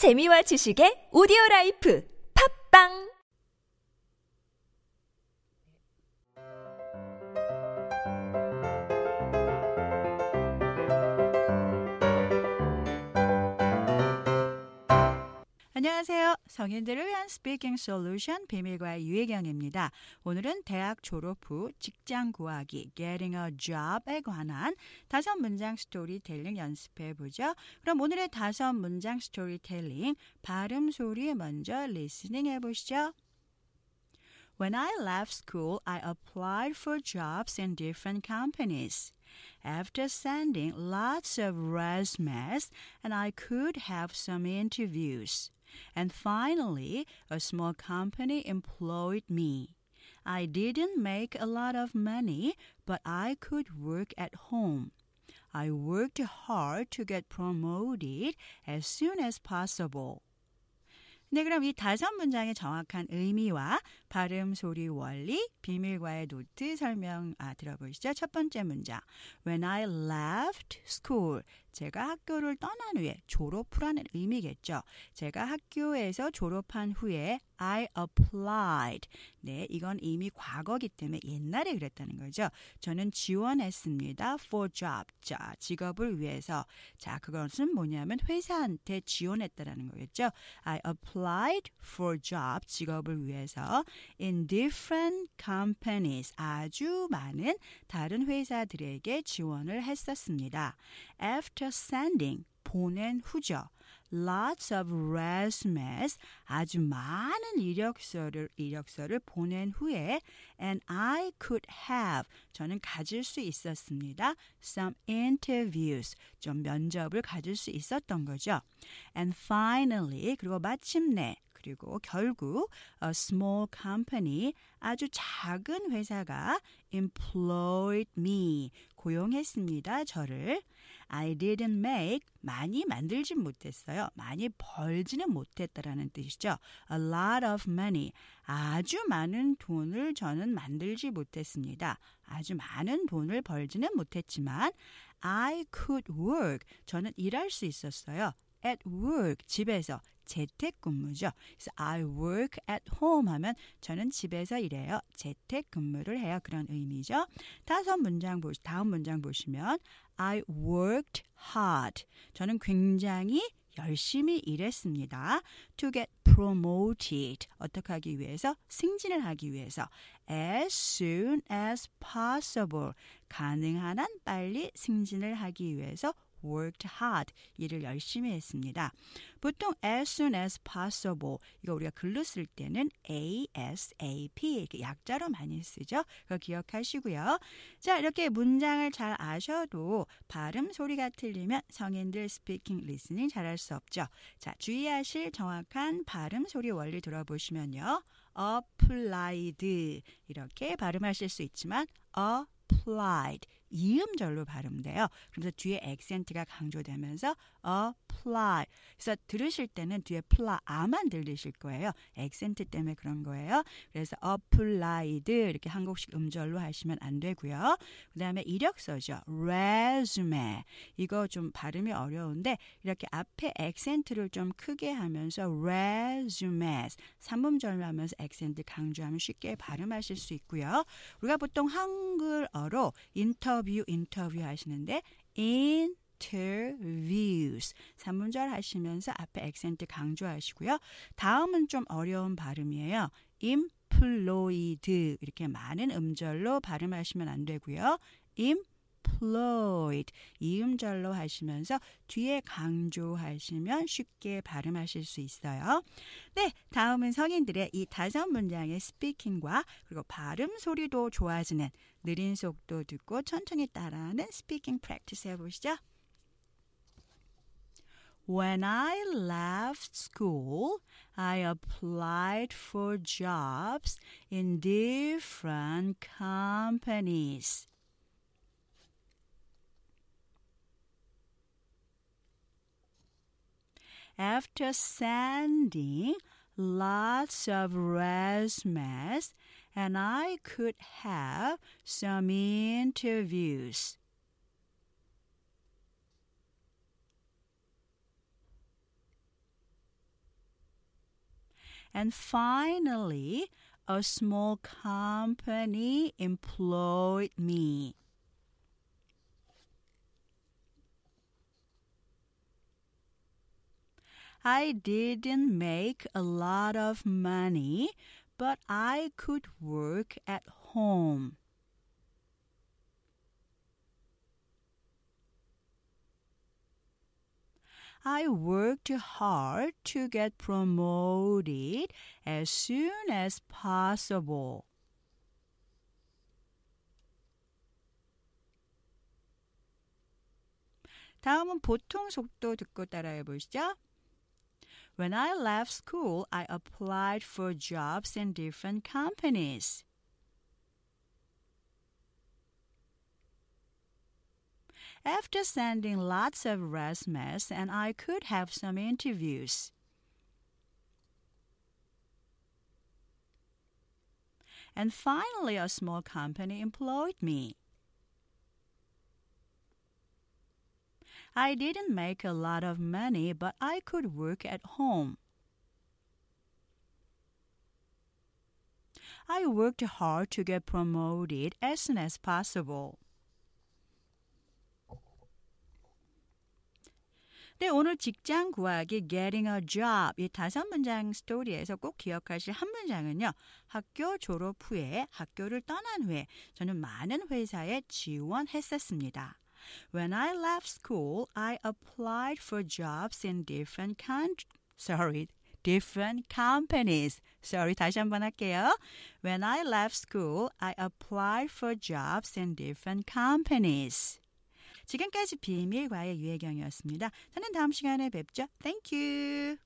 재미와 지식의 오디오 life. 팟빵 안녕하세요. 성인들을 위한 speaking solution 비밀과외 유혜경입니다. 오늘은 대학 졸업 후 직장 구하기 getting a job에 관한 다섯 문장 스토리텔링 연습해 보죠. 그럼 오늘의 다섯 문장 스토리텔링 발음 소리 먼저 리스닝 해 보시죠. When I left school, I applied for jobs in different companies. After sending lots of resumes, and I could have some interviews. And finally, a small company employed me. I didn't make a lot of money, but I could work at home. I worked hard to get promoted as soon as possible. 네, 그럼 이 다섯 문장의 정확한 의미와 발음 소리 원리, 비밀과외 노트 설명 아, 들어보시죠. 첫 번째 문장. When I left school. 제가 학교를 떠난 후에 졸업 후라는 의미겠죠. 제가 학교에서 졸업한 후에 I applied. 네, 이건 이미 과거기 때문에 옛날에 그랬다는 거죠. 저는 지원했습니다. for job. 자, 직업을 위해서. 자, 그것은 뭐냐면 회사한테 지원했다라는 거겠죠. I applied for job. 직업을 위해서 in different companies. 아주 많은 다른 회사들에게 지원을 했었습니다. After sending. 보낸 후죠. lots of resumes 아주 많은 이력서를 이력서를 보낸 후에 and I could have 저는 가질 수 있었습니다. some interviews 좀 면접을 가질 수 있었던 거죠. and finally 그리고 마침내 그리고 결국 a small company 아주 작은 회사가 employed me 고용했습니다. 저를 I didn't make 많이 만들진 못했어요. 많이 벌지는 못했다라는 뜻이죠. A lot of money 아주 많은 돈을 저는 만들지 못했습니다. 아주 많은 돈을 벌지는 못했지만 I could work 저는 일할 수 있었어요. at work 집에서 재택근무죠. 그래서 I work at home 하면 저는 집에서 일해요. 재택근무를 해요. 그런 의미죠. 다섯 문장 보시 다음 문장 보시면 I worked hard. 저는 굉장히 열심히 일했습니다. To get promoted. 어떻게 하기 위해서? 승진을 하기 위해서. As soon as possible. 가능한 한 빨리 승진을 하기 위해서 worked hard. 일을 열심히 했습니다. 보통 as soon as possible 이거 우리가 글로 쓸 때는 ASAP 이렇게 약자로 많이 쓰죠. 그거 기억하시고요. 자 이렇게 문장을 잘 아셔도 발음 소리가 틀리면 성인들 speaking listening 잘할 수 없죠. 자 주의하실 정확한 발음 소리 원리 들어보시면요. applied 이렇게 발음하실 수 있지만 applied 이음절로 발음돼요. 그래서 뒤에 액센트가 강조되면서 apply. 그래서 들으실 때는 뒤에 플라 아만 들리실 거예요. 액센트 때문에 그런 거예요. 그래서 applied 이렇게 한국식 음절로 하시면 안 되고요. 그다음에 이력서죠. resume. 이거 좀 발음이 어려운데 이렇게 앞에 액센트를 좀 크게 하면서 resumes. 삼음절로 하면서 액센트 강조하면 쉽게 발음하실 수 있고요. 우리가 보통 한글어로 인터 인터뷰 인터뷰 하시는데 interviews 3문절 하시면서 앞에 액센트 강조하시고요. 다음은 좀 어려운 발음이에요. employed 이렇게 많은 음절로 발음하시면 안 되고요. employed 이음절로 하시면서 뒤에 강조하시면 쉽게 발음하실 수 있어요. 네, 다음은 성인들의 이 다섯 문장의 speaking과 그리고 발음 소리도 좋아지는 느린 속도 듣고 천천히 따라하는 speaking practice 해보시죠. When I left school, I applied for jobs in different companies. After sending lots of resumes, and I could have some interviews. And finally, a small company employed me. I didn't make a lot of money, but I could work at home. I worked hard to get promoted as soon as possible. 다음은 보통 속도 듣고 따라해 보시죠. When I left school, I applied for jobs in different companies. After sending lots of resumes, and I could have some interviews. And finally, a small company employed me. I didn't make a lot of money, but I could work at home. I worked hard to get promoted as soon as possible. 네, 오늘 직장 구하기 getting a job 이 다섯 문장 스토리에서 꼭 기억하실 한 문장은요. 학교 졸업 후에 학교를 떠난 후에 저는 많은 회사에 지원했었습니다. When I left school, I applied for jobs in different con sorry, different companies. Sorry, 다시 한번 할게요. When I left school, I applied for jobs in different companies. 지금까지 비밀과의 유혜경이었습니다. 저는 다음 시간에 뵙죠. Thank you.